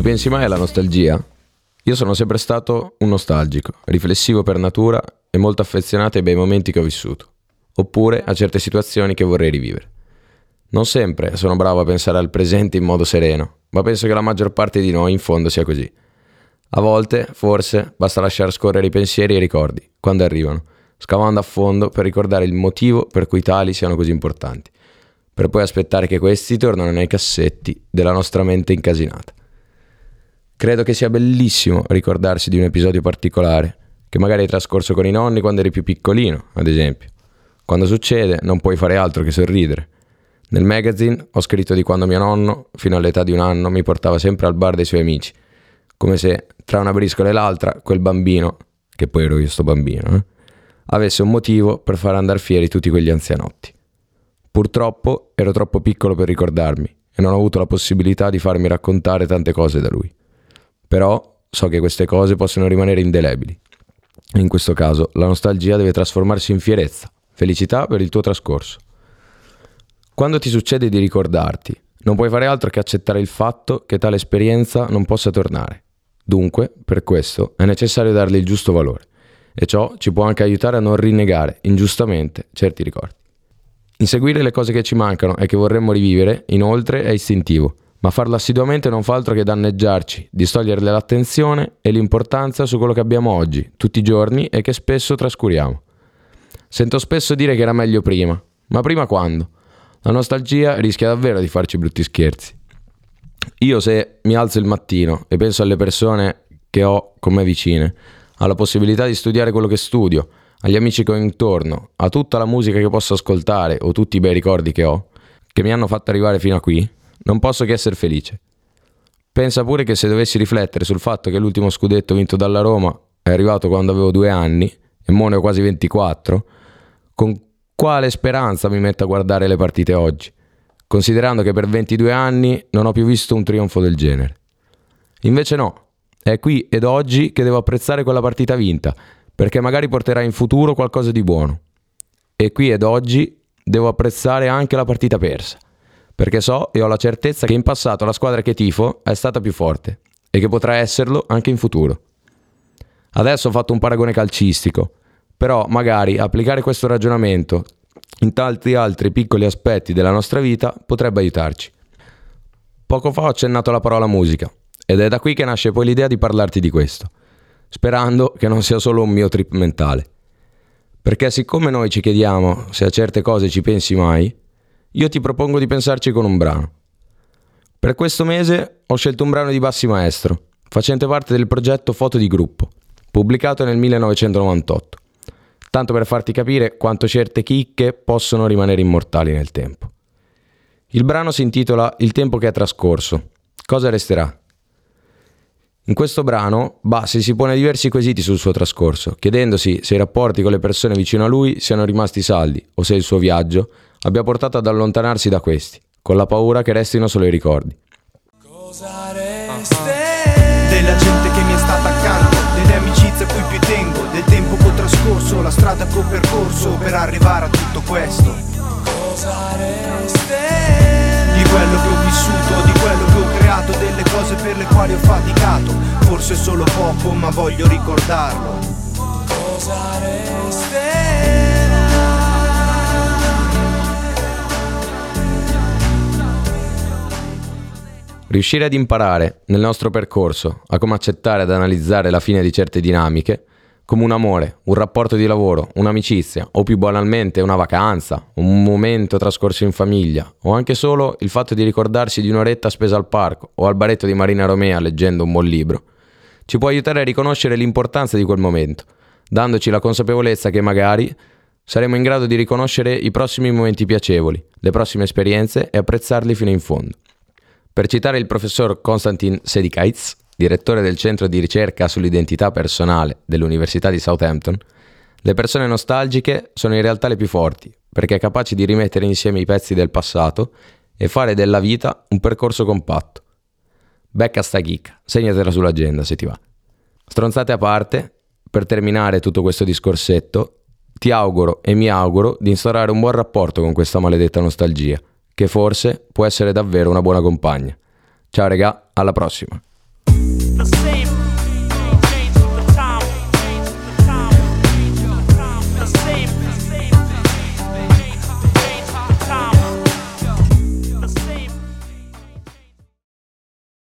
Ci pensi mai alla nostalgia? Io sono sempre stato un nostalgico, riflessivo per natura e molto affezionato ai bei momenti che ho vissuto, oppure a certe situazioni che vorrei rivivere. Non sempre sono bravo a pensare al presente in modo sereno, ma penso che la maggior parte di noi in fondo sia così. A volte, forse, basta lasciare scorrere i pensieri e i ricordi, quando arrivano, scavando a fondo per ricordare il motivo per cui tali siano così importanti, per poi aspettare che questi tornino nei cassetti della nostra mente incasinata. Credo che sia bellissimo ricordarsi di un episodio particolare, che magari hai trascorso con i nonni quando eri più piccolino, ad esempio. Quando succede non puoi fare altro che sorridere. Nel magazine ho scritto di quando mio nonno, fino all'età di un anno, mi portava sempre al bar dei suoi amici, come se tra una briscola e l'altra quel bambino, che poi ero io sto bambino, eh, avesse un motivo per far andare fieri tutti quegli anzianotti. Purtroppo ero troppo piccolo per ricordarmi e non ho avuto la possibilità di farmi raccontare tante cose da lui. Però so che queste cose possono rimanere indelebili. In questo caso la nostalgia deve trasformarsi in fierezza, felicità per il tuo trascorso. Quando ti succede di ricordarti, non puoi fare altro che accettare il fatto che tale esperienza non possa tornare. Dunque, per questo, è necessario dargli il giusto valore e ciò ci può anche aiutare a non rinnegare ingiustamente certi ricordi. Inseguire le cose che ci mancano e che vorremmo rivivere, inoltre, è istintivo ma farlo assiduamente non fa altro che danneggiarci, distoglierle l'attenzione e l'importanza su quello che abbiamo oggi, tutti i giorni e che spesso trascuriamo. Sento spesso dire che era meglio prima, ma prima quando? La nostalgia rischia davvero di farci brutti scherzi. Io se mi alzo il mattino e penso alle persone che ho con me vicine, alla possibilità di studiare quello che studio, agli amici che ho intorno, a tutta la musica che posso ascoltare o tutti i bei ricordi che ho, che mi hanno fatto arrivare fino a qui, non posso che essere felice. Pensa pure che se dovessi riflettere sul fatto che l'ultimo scudetto vinto dalla Roma è arrivato quando avevo due anni e mo ne ho quasi 24, con quale speranza mi metto a guardare le partite oggi, considerando che per 22 anni non ho più visto un trionfo del genere. Invece no, è qui ed oggi che devo apprezzare quella partita vinta, perché magari porterà in futuro qualcosa di buono. E qui ed oggi devo apprezzare anche la partita persa perché so e ho la certezza che in passato la squadra che tifo è stata più forte e che potrà esserlo anche in futuro. Adesso ho fatto un paragone calcistico, però magari applicare questo ragionamento in tanti altri piccoli aspetti della nostra vita potrebbe aiutarci. Poco fa ho accennato la parola musica ed è da qui che nasce poi l'idea di parlarti di questo, sperando che non sia solo un mio trip mentale. Perché siccome noi ci chiediamo se a certe cose ci pensi mai, io ti propongo di pensarci con un brano. Per questo mese ho scelto un brano di Bassi Maestro, facente parte del progetto Foto di Gruppo, pubblicato nel 1998, tanto per farti capire quanto certe chicche possono rimanere immortali nel tempo. Il brano si intitola Il tempo che è trascorso. Cosa resterà? In questo brano Bassi si pone diversi quesiti sul suo trascorso, chiedendosi se i rapporti con le persone vicino a lui siano rimasti saldi o se il suo viaggio abbia portato ad allontanarsi da questi, con la paura che restino solo i ricordi. Cosa resta? Della gente che mi è stata accanto, delle amicizie a cui più tengo, del tempo che ho trascorso, la strada che ho percorso per arrivare a tutto questo. Cosa resta? Di quello che ho vissuto, di quello che ho creato, delle cose per le quali ho faticato, forse solo poco ma voglio ricordarlo. Cosa resta? Riuscire ad imparare nel nostro percorso a come accettare ed analizzare la fine di certe dinamiche, come un amore, un rapporto di lavoro, un'amicizia o più banalmente una vacanza, un momento trascorso in famiglia o anche solo il fatto di ricordarsi di un'oretta spesa al parco o al baretto di Marina Romea leggendo un buon libro, ci può aiutare a riconoscere l'importanza di quel momento, dandoci la consapevolezza che magari saremo in grado di riconoscere i prossimi momenti piacevoli, le prossime esperienze e apprezzarli fino in fondo. Per citare il professor Konstantin Sedikaitz, direttore del centro di ricerca sull'identità personale dell'Università di Southampton, le persone nostalgiche sono in realtà le più forti, perché capaci di rimettere insieme i pezzi del passato e fare della vita un percorso compatto. Becca sta chicca, segnatela sull'agenda se ti va. Stronzate a parte, per terminare tutto questo discorsetto, ti auguro e mi auguro di instaurare un buon rapporto con questa maledetta nostalgia che forse può essere davvero una buona compagna. Ciao regà, alla prossima!